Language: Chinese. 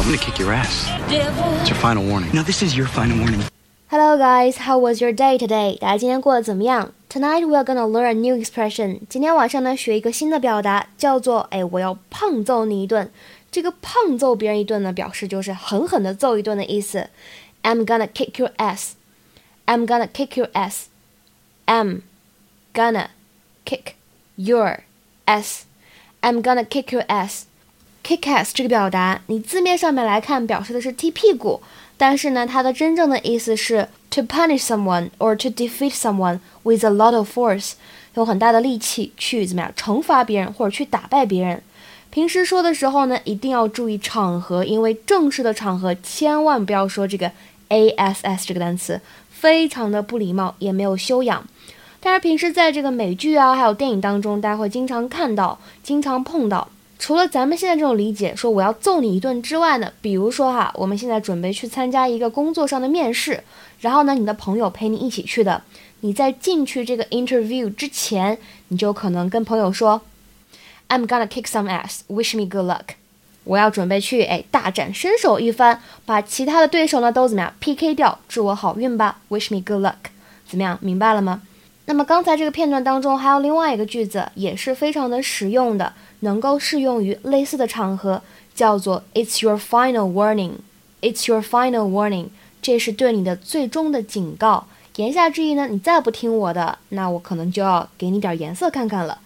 I'm gonna kick your ass. It's your final warning. No, this is your final warning. Hello guys, how was your day today? 大家今天过得怎么样？Tonight we are gonna learn a new expression. 今天晚上呢，学一个新的表达，叫做“哎，我要胖揍你一顿”。这个胖揍别人一顿呢，表示就是狠狠的揍一顿的意思。I'm gonna kick your ass. I'm gonna kick your ass. I'm gonna kick your ass. I'm gonna kick your ass. Kick ass 这个表达，你字面上面来看，表示的是踢屁股。但是呢，它的真正的意思是 to punish someone or to defeat someone with a lot of force，用很大的力气去怎么样惩罚别人或者去打败别人。平时说的时候呢，一定要注意场合，因为正式的场合千万不要说这个 ass 这个单词，非常的不礼貌，也没有修养。但是平时在这个美剧啊，还有电影当中，大家会经常看到，经常碰到。除了咱们现在这种理解，说我要揍你一顿之外呢，比如说哈，我们现在准备去参加一个工作上的面试，然后呢，你的朋友陪你一起去的，你在进去这个 interview 之前，你就可能跟朋友说，I'm gonna kick some ass，wish me good luck，我要准备去哎大展身手一番，把其他的对手呢都怎么样 PK 掉，祝我好运吧，wish me good luck，怎么样，明白了吗？那么刚才这个片段当中还有另外一个句子，也是非常的实用的。能够适用于类似的场合，叫做 "It's your final warning." It's your final warning. 这是对你的最终的警告。言下之意呢，你再不听我的，那我可能就要给你点颜色看看了。